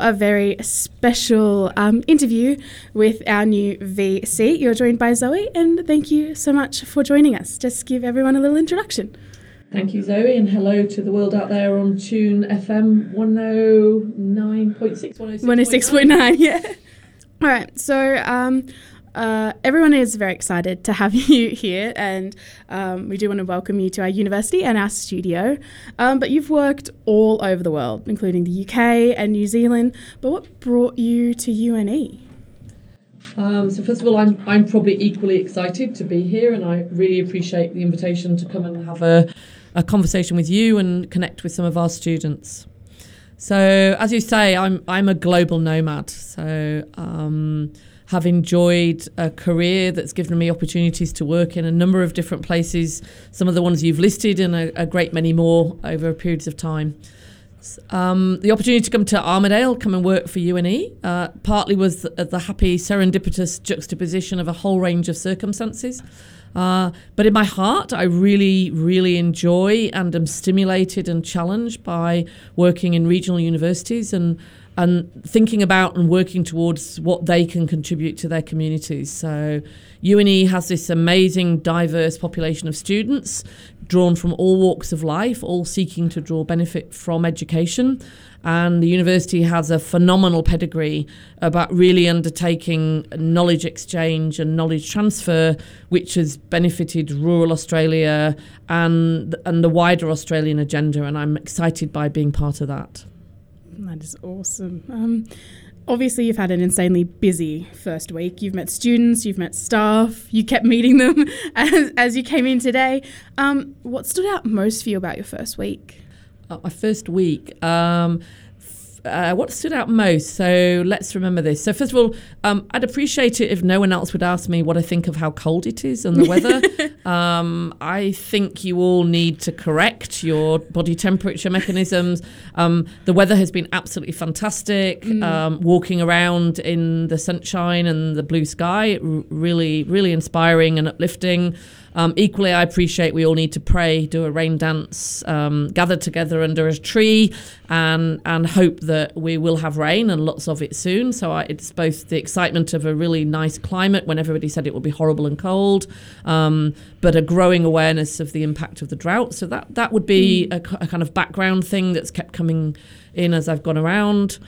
A very special um, interview with our new VC. You're joined by Zoe, and thank you so much for joining us. Just give everyone a little introduction. Thank you, Zoe, and hello to the world out there on Tune FM 109.6, 106.9, yeah. All right, so um, uh, everyone is very excited to have you here, and um, we do want to welcome you to our university and our studio. Um, but you've worked all over the world, including the UK and New Zealand. But what brought you to UNE? Um, so first of all, I'm I'm probably equally excited to be here, and I really appreciate the invitation to come and have a, a conversation with you and connect with some of our students. So as you say, I'm I'm a global nomad. So um, have enjoyed a career that's given me opportunities to work in a number of different places, some of the ones you've listed, and a, a great many more over periods of time. Um, the opportunity to come to Armidale, come and work for UNE, uh, partly was the, the, happy serendipitous juxtaposition of a whole range of circumstances. Uh, but in my heart, I really, really enjoy and am stimulated and challenged by working in regional universities and and thinking about and working towards what they can contribute to their communities. So, UNE has this amazing, diverse population of students drawn from all walks of life, all seeking to draw benefit from education. And the university has a phenomenal pedigree about really undertaking knowledge exchange and knowledge transfer, which has benefited rural Australia and, and the wider Australian agenda. And I'm excited by being part of that. That is awesome. Um, obviously, you've had an insanely busy first week. You've met students, you've met staff, you kept meeting them as, as you came in today. Um, what stood out most for you about your first week? Uh, my first week. Um, uh, what stood out most? So let's remember this. So first of all, um, I'd appreciate it if no one else would ask me what I think of how cold it is and the weather. um, I think you all need to correct your body temperature mechanisms. Um, the weather has been absolutely fantastic. Mm. Um, walking around in the sunshine and the blue sky, really, really inspiring and uplifting. Um, equally, I appreciate we all need to pray, do a rain dance, um, gather together under a tree, and and hope that we will have rain and lots of it soon. So I, it's both the excitement of a really nice climate when everybody said it would be horrible and cold, um, but a growing awareness of the impact of the drought. So that that would be mm. a, a kind of background thing that's kept coming in as I've gone around.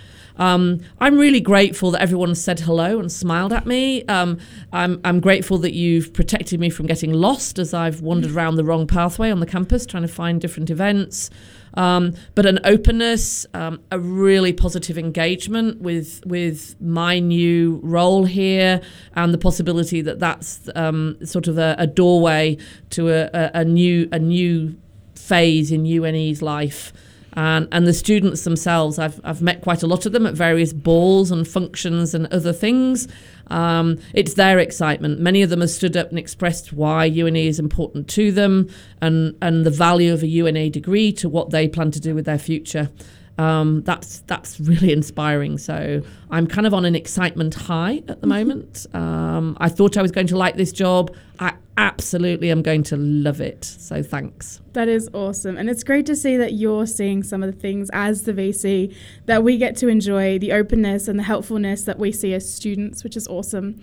Um, I'm really grateful that everyone said hello and smiled at me. Um, I'm, I'm grateful that you've protected me from getting lost as I've wandered around the wrong pathway on the campus trying to find different events. Um, but an openness, um, a really positive engagement with with my new role here, and the possibility that that's um, sort of a, a doorway to a, a, a, new a new phase in UNE's life. And, and the students themselves, I've, I've met quite a lot of them at various balls and functions and other things. Um, it's their excitement. Many of them have stood up and expressed why UNE is important to them and, and the value of a UNE degree to what they plan to do with their future. Um, that's that's really inspiring. So I'm kind of on an excitement high at the moment. Um, I thought I was going to like this job. I absolutely am going to love it. So thanks. That is awesome. And it's great to see that you're seeing some of the things as the VC that we get to enjoy, the openness and the helpfulness that we see as students, which is awesome.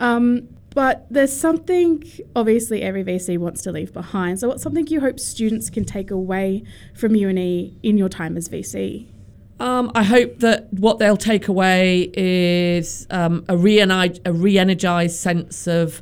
Um, but there's something obviously every VC wants to leave behind. So what's something you hope students can take away from UNE in your time as VC? Um, I hope that what they'll take away is um, a, re- a re-energized sense of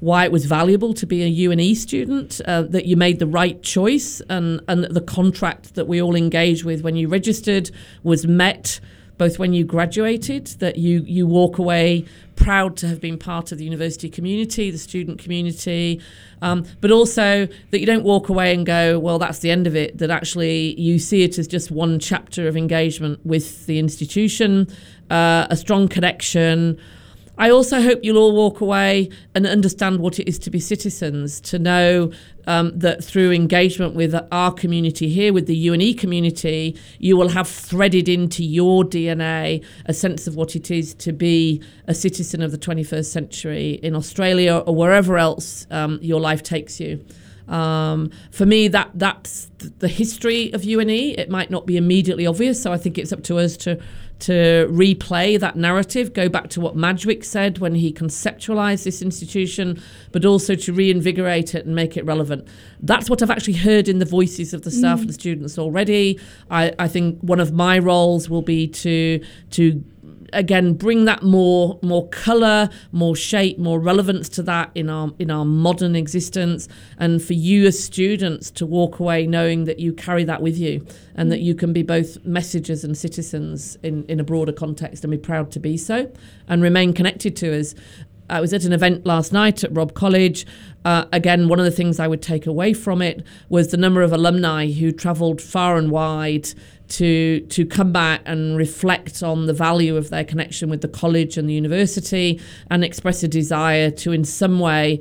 why it was valuable to be a UNE student, uh, that you made the right choice, and, and the contract that we all engaged with when you registered was met both when you graduated, that you, you walk away proud to have been part of the university community, the student community, um, but also that you don't walk away and go, well, that's the end of it, that actually you see it as just one chapter of engagement with the institution, uh, a strong connection. I also hope you'll all walk away and understand what it is to be citizens, to know um, that through engagement with our community here, with the UNE community, you will have threaded into your DNA a sense of what it is to be a citizen of the 21st century in Australia or wherever else um, your life takes you. Um, for me, that that's the history of UNE. It might not be immediately obvious, so I think it's up to us to to replay that narrative, go back to what Madgwick said when he conceptualized this institution, but also to reinvigorate it and make it relevant. That's what I've actually heard in the voices of the staff and mm. the students already. I, I think one of my roles will be to to again bring that more more color more shape more relevance to that in our in our modern existence and for you as students to walk away knowing that you carry that with you and that you can be both messengers and citizens in in a broader context and be proud to be so and remain connected to us I was at an event last night at Robb College. Uh, again, one of the things I would take away from it was the number of alumni who travelled far and wide to to come back and reflect on the value of their connection with the college and the university and express a desire to in some way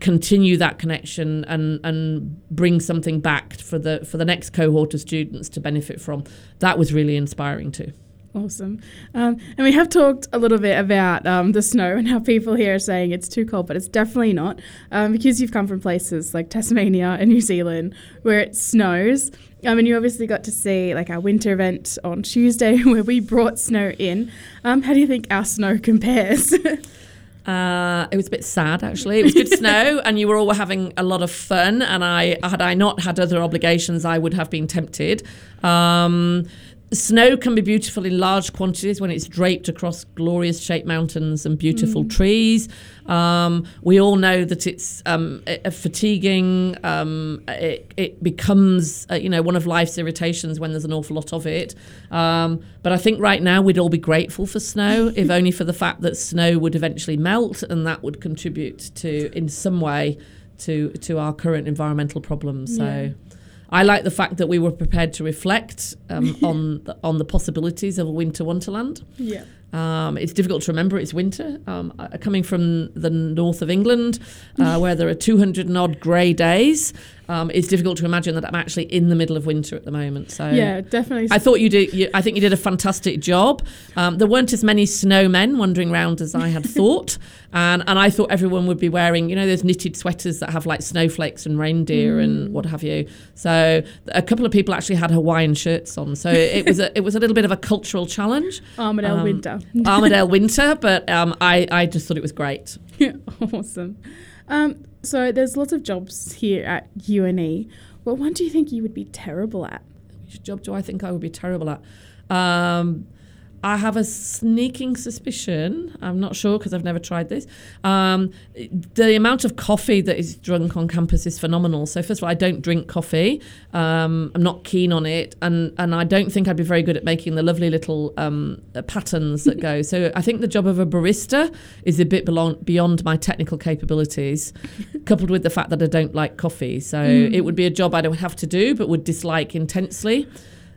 continue that connection and and bring something back for the for the next cohort of students to benefit from. That was really inspiring too Awesome. Um, and we have talked a little bit about um, the snow and how people here are saying it's too cold, but it's definitely not um, because you've come from places like Tasmania and New Zealand where it snows. Um, mean, you obviously got to see like our winter event on Tuesday where we brought snow in. Um, how do you think our snow compares? Uh, it was a bit sad actually. It was good snow, and you were all having a lot of fun. And I, had I not had other obligations, I would have been tempted. Um, Snow can be beautiful in large quantities when it's draped across glorious shaped mountains and beautiful mm. trees. Um, we all know that it's um, fatiguing. Um, it, it, becomes, uh, you know, one of life's irritations when there's an awful lot of it. Um, but I think right now we'd all be grateful for snow, if only for the fact that snow would eventually melt, and that would contribute to, in some way, to to our current environmental problems. So. Yeah. I like the fact that we were prepared to reflect um, on the, on the possibilities of a winter wonderland. Yeah. Um, it's difficult to remember it's winter. Um, uh, coming from the north of England, uh, where there are 200 and odd grey days, um, it's difficult to imagine that I'm actually in the middle of winter at the moment. So yeah, definitely. I thought you did. You, I think you did a fantastic job. Um, there weren't as many snowmen wandering around as I had thought, and and I thought everyone would be wearing you know those knitted sweaters that have like snowflakes and reindeer mm. and what have you. So a couple of people actually had Hawaiian shirts on. So it was a it was a little bit of a cultural challenge. Armidale um, winter. Armidale winter, but um, I I just thought it was great. Yeah, awesome. Um, so there's lots of jobs here at UNE. What one do you think you would be terrible at? Which job do I think I would be terrible at? Um, I have a sneaking suspicion. I'm not sure because I've never tried this. Um, the amount of coffee that is drunk on campus is phenomenal. So first of all, I don't drink coffee. Um, I'm not keen on it, and and I don't think I'd be very good at making the lovely little um, patterns that go. So I think the job of a barista is a bit beyond my technical capabilities, coupled with the fact that I don't like coffee. So mm. it would be a job I don't have to do, but would dislike intensely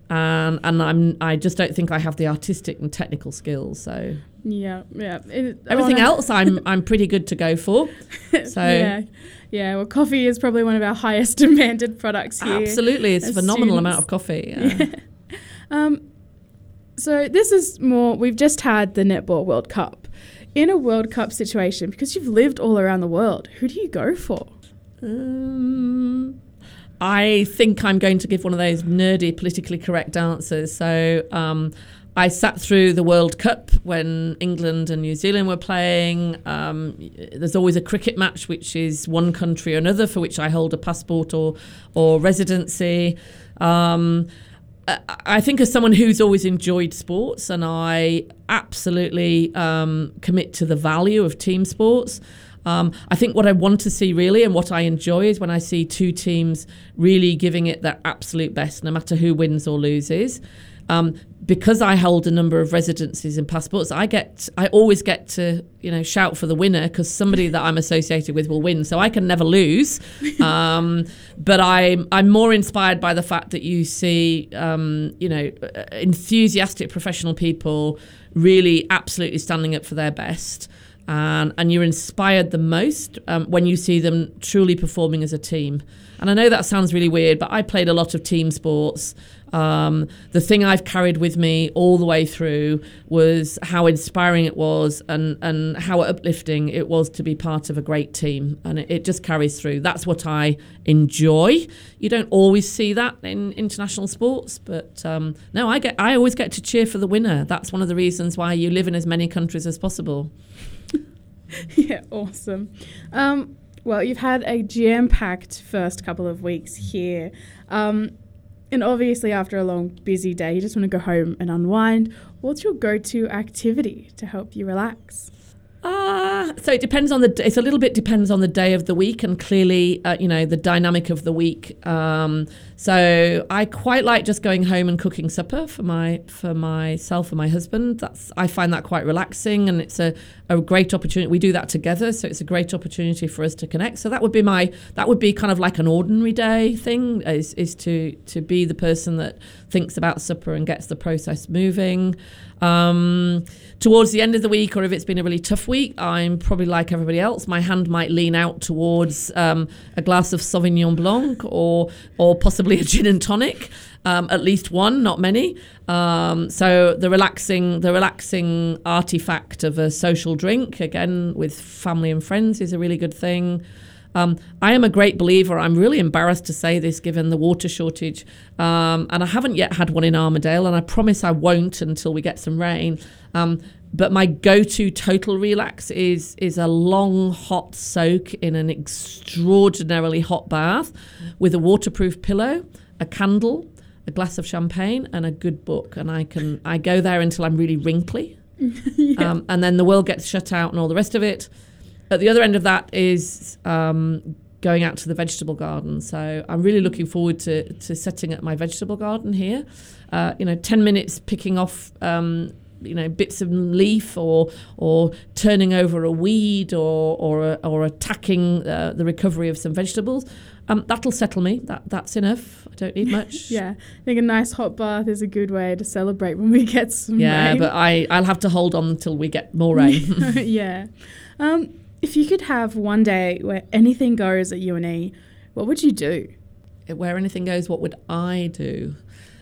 and and I'm I just don't think I have the artistic and technical skills. So yeah, yeah. It, Everything else, I'm I'm pretty good to go for. So yeah, yeah. Well, coffee is probably one of our highest demanded products here. Absolutely, it's a phenomenal students. amount of coffee. Yeah. yeah. Um, so this is more. We've just had the netball World Cup. In a World Cup situation, because you've lived all around the world, who do you go for? Um, I think I'm going to give one of those nerdy, politically correct answers. So um, I sat through the World Cup when England and New Zealand were playing. Um, there's always a cricket match, which is one country or another, for which I hold a passport or or residency. Um, I think as someone who's always enjoyed sports, and I absolutely um, commit to the value of team sports. Um, I think what I want to see really and what I enjoy is when I see two teams really giving it their absolute best, no matter who wins or loses. Um, because I hold a number of residencies and passports, I get I always get to you know shout for the winner because somebody that I'm associated with will win, so I can never lose. Um, but I'm I'm more inspired by the fact that you see um, you know enthusiastic professional people really absolutely standing up for their best and and you're inspired the most um, when you see them truly performing as a team. And I know that sounds really weird, but I played a lot of team sports. Um, the thing I've carried with me all the way through was how inspiring it was and, and how uplifting it was to be part of a great team. And it, it just carries through. That's what I enjoy. You don't always see that in international sports, but um, no, I get I always get to cheer for the winner. That's one of the reasons why you live in as many countries as possible. yeah, awesome. Um, well, you've had a jam packed first couple of weeks here. Um, and obviously, after a long, busy day, you just want to go home and unwind. What's your go to activity to help you relax? Uh, so it depends on the. It's a little bit depends on the day of the week, and clearly, uh, you know, the dynamic of the week. Um, so I quite like just going home and cooking supper for my for myself and my husband. That's I find that quite relaxing, and it's a, a great opportunity. We do that together, so it's a great opportunity for us to connect. So that would be my that would be kind of like an ordinary day thing is is to to be the person that thinks about supper and gets the process moving. Um, towards the end of the week, or if it's been a really tough week, I'm probably like everybody else. My hand might lean out towards um, a glass of Sauvignon Blanc or or possibly a gin and tonic. Um, at least one, not many. Um, so the relaxing, the relaxing artifact of a social drink, again with family and friends, is a really good thing. Um, I am a great believer. I'm really embarrassed to say this given the water shortage. Um, and I haven't yet had one in Armidale, and I promise I won't until we get some rain. Um, but my go-to total relax is is a long hot soak in an extraordinarily hot bath with a waterproof pillow, a candle, a glass of champagne, and a good book. And I can I go there until I'm really wrinkly, yeah. um, and then the world gets shut out and all the rest of it. At the other end of that is um, going out to the vegetable garden. So I'm really looking forward to, to setting up my vegetable garden here. Uh, you know, 10 minutes picking off. Um, you know, bits of leaf, or or turning over a weed, or or or attacking uh, the recovery of some vegetables. Um, that'll settle me. That that's enough. I don't need much. yeah, I think a nice hot bath is a good way to celebrate when we get some Yeah, rain. but I I'll have to hold on until we get more rain. yeah. Um, if you could have one day where anything goes at UNE, what would you do? where anything goes, what would I do?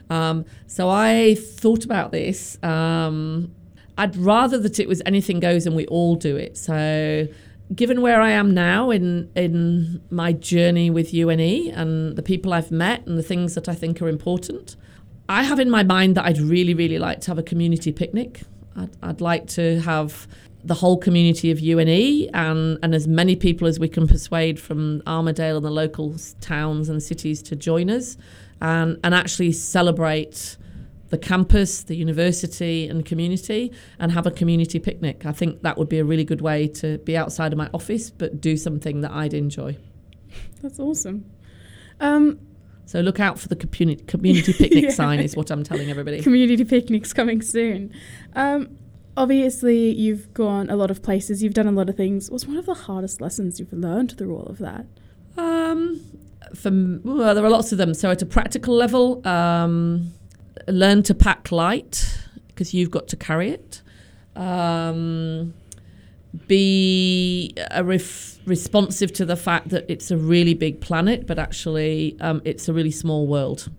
Um, so I thought about this. Um, I'd rather that it was anything goes and we all do it. So, given where I am now in in my journey with UNE and the people I've met and the things that I think are important, I have in my mind that I'd really, really like to have a community picnic. I'd, I'd like to have the whole community of UNE and, and as many people as we can persuade from Armidale and the local towns and cities to join us and, and actually celebrate the campus, the university, and community, and have a community picnic. I think that would be a really good way to be outside of my office, but do something that I'd enjoy. That's awesome. Um, So look out for the community, community picnic Yeah. sign, is what I'm telling everybody. community picnics coming soon. Um, obviously, you've gone a lot of places, you've done a lot of things. What's one of the hardest lessons you've learned through all of that? Um, for, well, there are lots of them. So at a practical level, um, learn to pack light because you've got to carry it. Um, be a ref- responsive to the fact that it's a really big planet, but actually um, it's a really small world.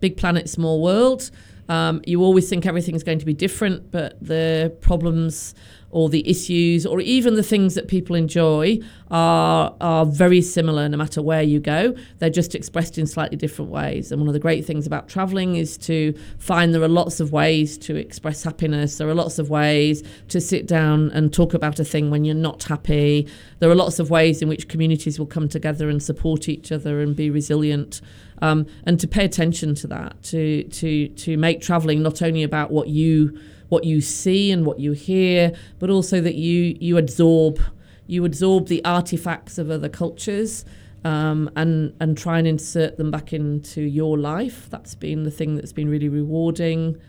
Big planet, small world. Um, you always think everything's going to be different, but the problems or the issues or even the things that people enjoy are are very similar no matter where you go. They're just expressed in slightly different ways. And one of the great things about traveling is to find there are lots of ways to express happiness. There are lots of ways to sit down and talk about a thing when you're not happy. There are lots of ways in which communities will come together and support each other and be resilient. Um, and to pay attention to that, to to to make traveling not only about what you what you see and what you hear, but also that you you absorb you absorb the artifacts of other cultures um, and and try and insert them back into your life. That's been the thing that's been really rewarding.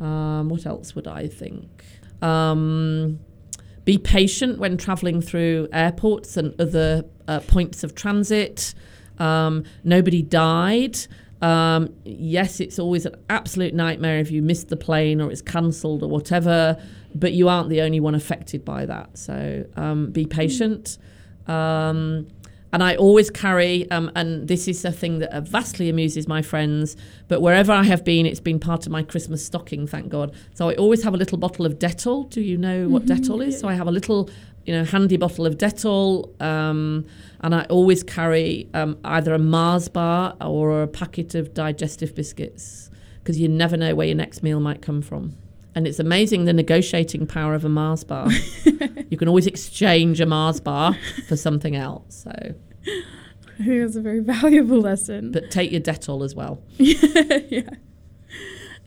Um, what else would I think? Um, be patient when traveling through airports and other uh, points of transit. Um, nobody died. Um, yes, it's always an absolute nightmare if you miss the plane or it's cancelled or whatever, but you aren't the only one affected by that. So um, be patient. Um, and I always carry, um, and this is a thing that vastly amuses my friends, but wherever I have been, it's been part of my Christmas stocking, thank God. So I always have a little bottle of Dettol. Do you know what Mhm. Dettol is? So I have a little, you know, handy bottle of Dettol, um, and I always carry um, either a Mars bar or a packet of digestive biscuits because you never know where your next meal might come from. And it's amazing the negotiating power of a Mars bar. you can always exchange a Mars bar for something else. So, I think that's a very valuable lesson. but take your Dettol as well. yeah.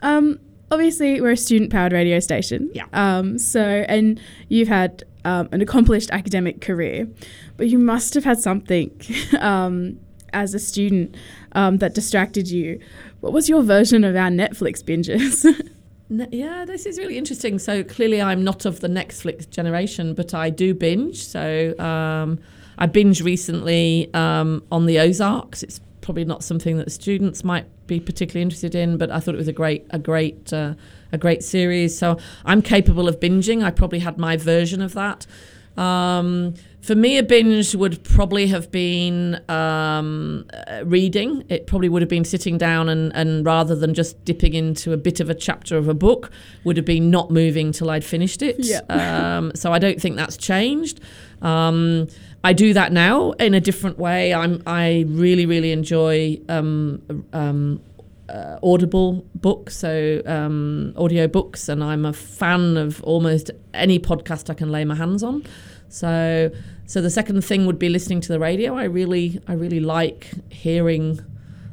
Um, obviously, we're a student powered radio station. Yeah. Um, so, and you've had um, an accomplished academic career, but you must have had something um, as a student um, that distracted you. What was your version of our Netflix binges? Yeah, this is really interesting. So clearly, I'm not of the Netflix generation, but I do binge. So um, I binged recently um, on the Ozarks. It's probably not something that students might be particularly interested in, but I thought it was a great, a great, uh, a great series. So I'm capable of binging. I probably had my version of that. Um, for me, a binge would probably have been um, uh, reading. It probably would have been sitting down and, and rather than just dipping into a bit of a chapter of a book, would have been not moving till I'd finished it. Yeah. Um, so I don't think that's changed. Um, I do that now in a different way. I'm I really really enjoy um, um, uh, audible books, so um, audio books, and I'm a fan of almost any podcast I can lay my hands on. So, so the second thing would be listening to the radio. I really, I really like hearing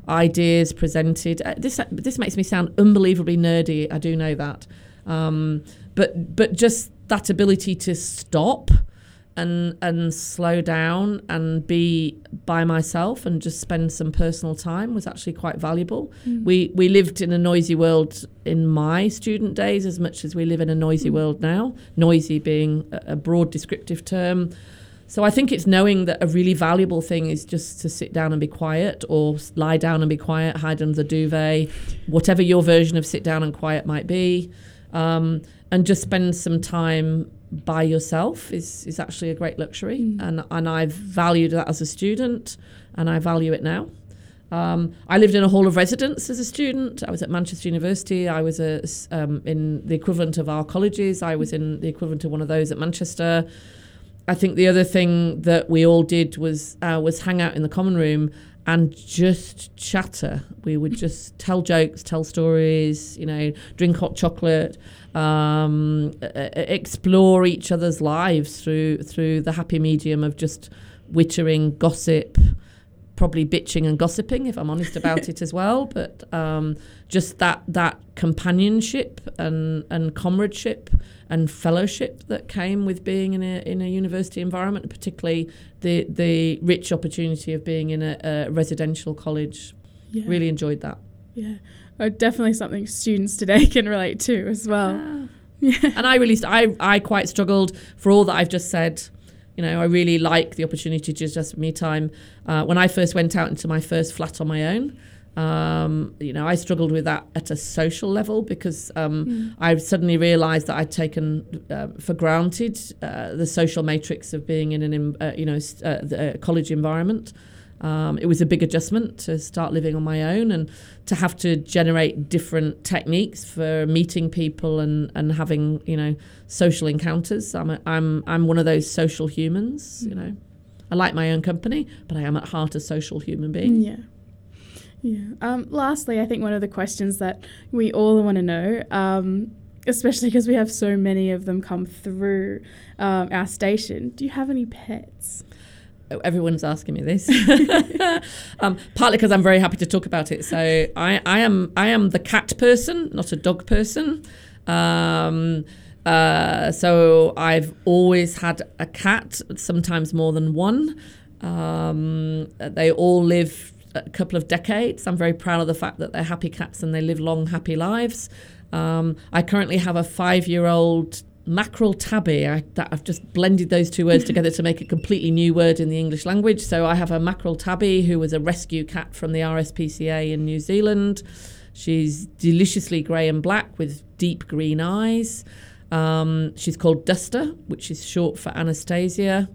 ideas presented. Uh, this this makes me sound unbelievably nerdy. I do know that, um, but but just that ability to stop and and slow down and be by myself and just spend some personal time was actually quite valuable. We we lived in a noisy world in my student days as much as we live in a noisy world now. Noisy being a, a broad descriptive term. So I think it's knowing that a really valuable thing is just to sit down and be quiet or lie down and be quiet, hide under the duvet, whatever your version of sit down and quiet might be. Um, and just spend some time by yourself is, is actually a great luxury. Mm. And, and I've valued that as a student and I value it now. Um, I lived in a hall of residence as a student. I was at Manchester University. I was a, um, in the equivalent of our colleges. I was in the equivalent of one of those at Manchester. I think the other thing that we all did was uh, was hang out in the common room and just chatter. We would just tell jokes, tell stories, you know, drink hot chocolate, um, explore each other's lives through through the happy medium of just wittering, gossip, probably bitching and gossiping, if I'm honest about it as well. But um, just that that companionship and and comradeship and fellowship that came with being in a in a university environment, particularly the the rich opportunity of being in a, a residential college. Yeah. Really enjoyed that. Yeah. Uh, definitely something students today can relate to as well. Yeah. and I really, st- I, I quite struggled for all that I've just said. You know, I really like the opportunity to just me time. Uh, when I first went out into my first flat on my own, um, you know, I struggled with that at a social level because um, I suddenly realised that I'd taken uh, for granted uh, the social matrix of being in an, uh, you know, uh, the, uh, college environment. Um, it was a big adjustment to start living on my own and to have to generate different techniques for meeting people and, and having you know social encounters. I'm a, I'm I'm one of those social humans. You know, I like my own company, but I am at heart a social human being. Yeah. Yeah. Um, lastly, I think one of the questions that we all want to know, um, especially because we have so many of them come through um, our station, do you have any pets? Everyone's asking me this, um, partly because I'm very happy to talk about it. So I, I am I am the cat person, not a dog person. Um, uh, so I've always had a cat, sometimes more than one. Um, they all live a couple of decades. I'm very proud of the fact that they're happy cats and they live long, happy lives. Um, I currently have a five-year-old mackerel tabby. I, that I've just blended those two words together to make a completely new word in the English language. So I have a mackerel tabby who was a rescue cat from the RSPCA in New Zealand. She's deliciously grey and black with deep green eyes. Um, she's called Duster, which is short for Anastasia.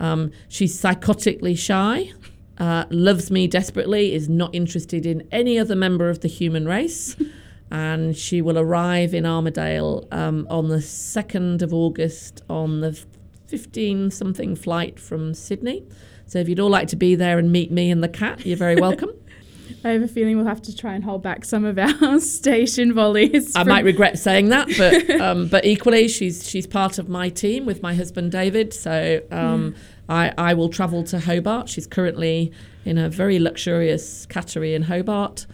Um, she's psychotically shy, uh, loves me desperately, is not interested in any other member of the human race. and she will arrive in Armidale um, on the 2nd of August on the 15 something flight from Sydney. So if you'd all like to be there and meet me and the cat, you're very welcome. I have a feeling we'll have to try and hold back some of our station volleys. I might regret saying that, but um, but equally, she's she's part of my team with my husband David. So um, mm. I I will travel to Hobart. She's currently in a very luxurious cattery in Hobart.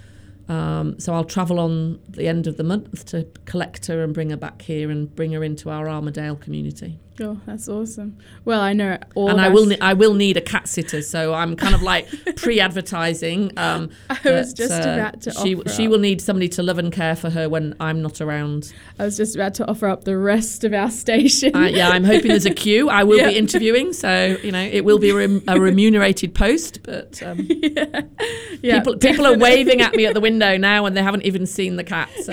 Um, so I'll travel on the end of the month to collect her and bring her back here and bring her into our Armidale community. Oh, that's awesome. Well, I know all. And I will, ne- I will need a cat sitter, so I'm kind of like pre-advertising. Um, I was just uh, about to. She she up. will need somebody to love and care for her when I'm not around. I was just about to offer up the rest of our station. Uh, yeah, I'm hoping there's a queue. I will be interviewing, so you know it will be a, rem- a remunerated post. But um, yeah. yeah, people people are waving at me at the window now, and they haven't even seen the cat. So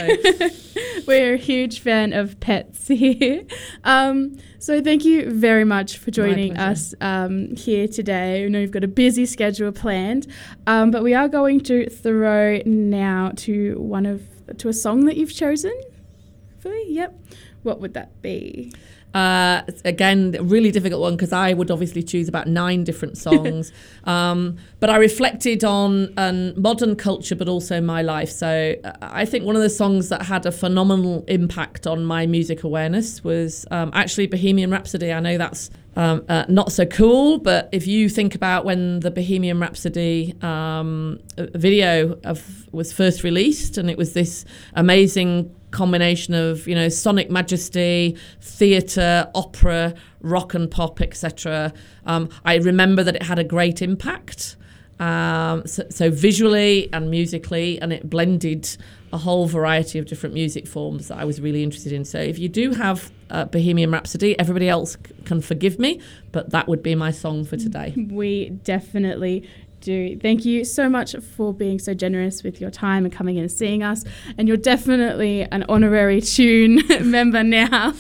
we're a huge fan of pets here. Um, so thank you very much for joining us um, here today. I know you've got a busy schedule planned, um, but we are going to throw now to one of to a song that you've chosen. Fully, yep. What would that be? Uh, again, a really difficult one because I would obviously choose about nine different songs. um, but I reflected on um, modern culture, but also my life. So uh, I think one of the songs that had a phenomenal impact on my music awareness was um, actually Bohemian Rhapsody. I know that's um, uh, not so cool, but if you think about when the Bohemian Rhapsody um, video of, was first released, and it was this amazing combination of you know sonic majesty, theatre, opera, rock and pop, etc. Um, I remember that it had a great impact. Um, so, so, visually and musically, and it blended a whole variety of different music forms that I was really interested in. So if you do have uh, Bohemian Rhapsody, everybody else c- can forgive me, but that would be my song for today. We definitely do. Thank you so much for being so generous with your time and coming in and seeing us. And you're definitely an honorary tune member now.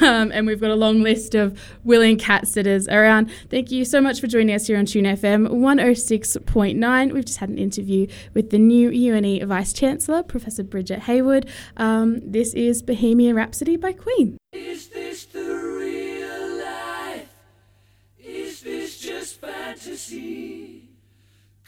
Um, and we've got a long list of willing cat sitters around. Thank you so much for joining us here on Tune FM 106.9. We've just had an interview with the new UNE Vice Chancellor, Professor Brigid Heywood. Um, this is Bohemian Rhapsody by Queen. Is this the real life? Is this just fantasy?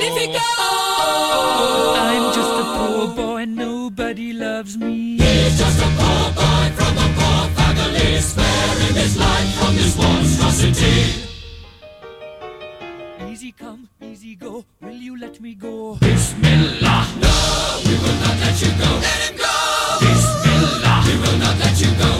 Magnifico! I'm just a poor boy, nobody loves me. He's just a poor boy from a poor family, sparing his life from this monstrosity. Easy come, easy go, will you let me go? Bismillah, no, we will not let you go. Let him go! Bismillah, we will not let you go. Go!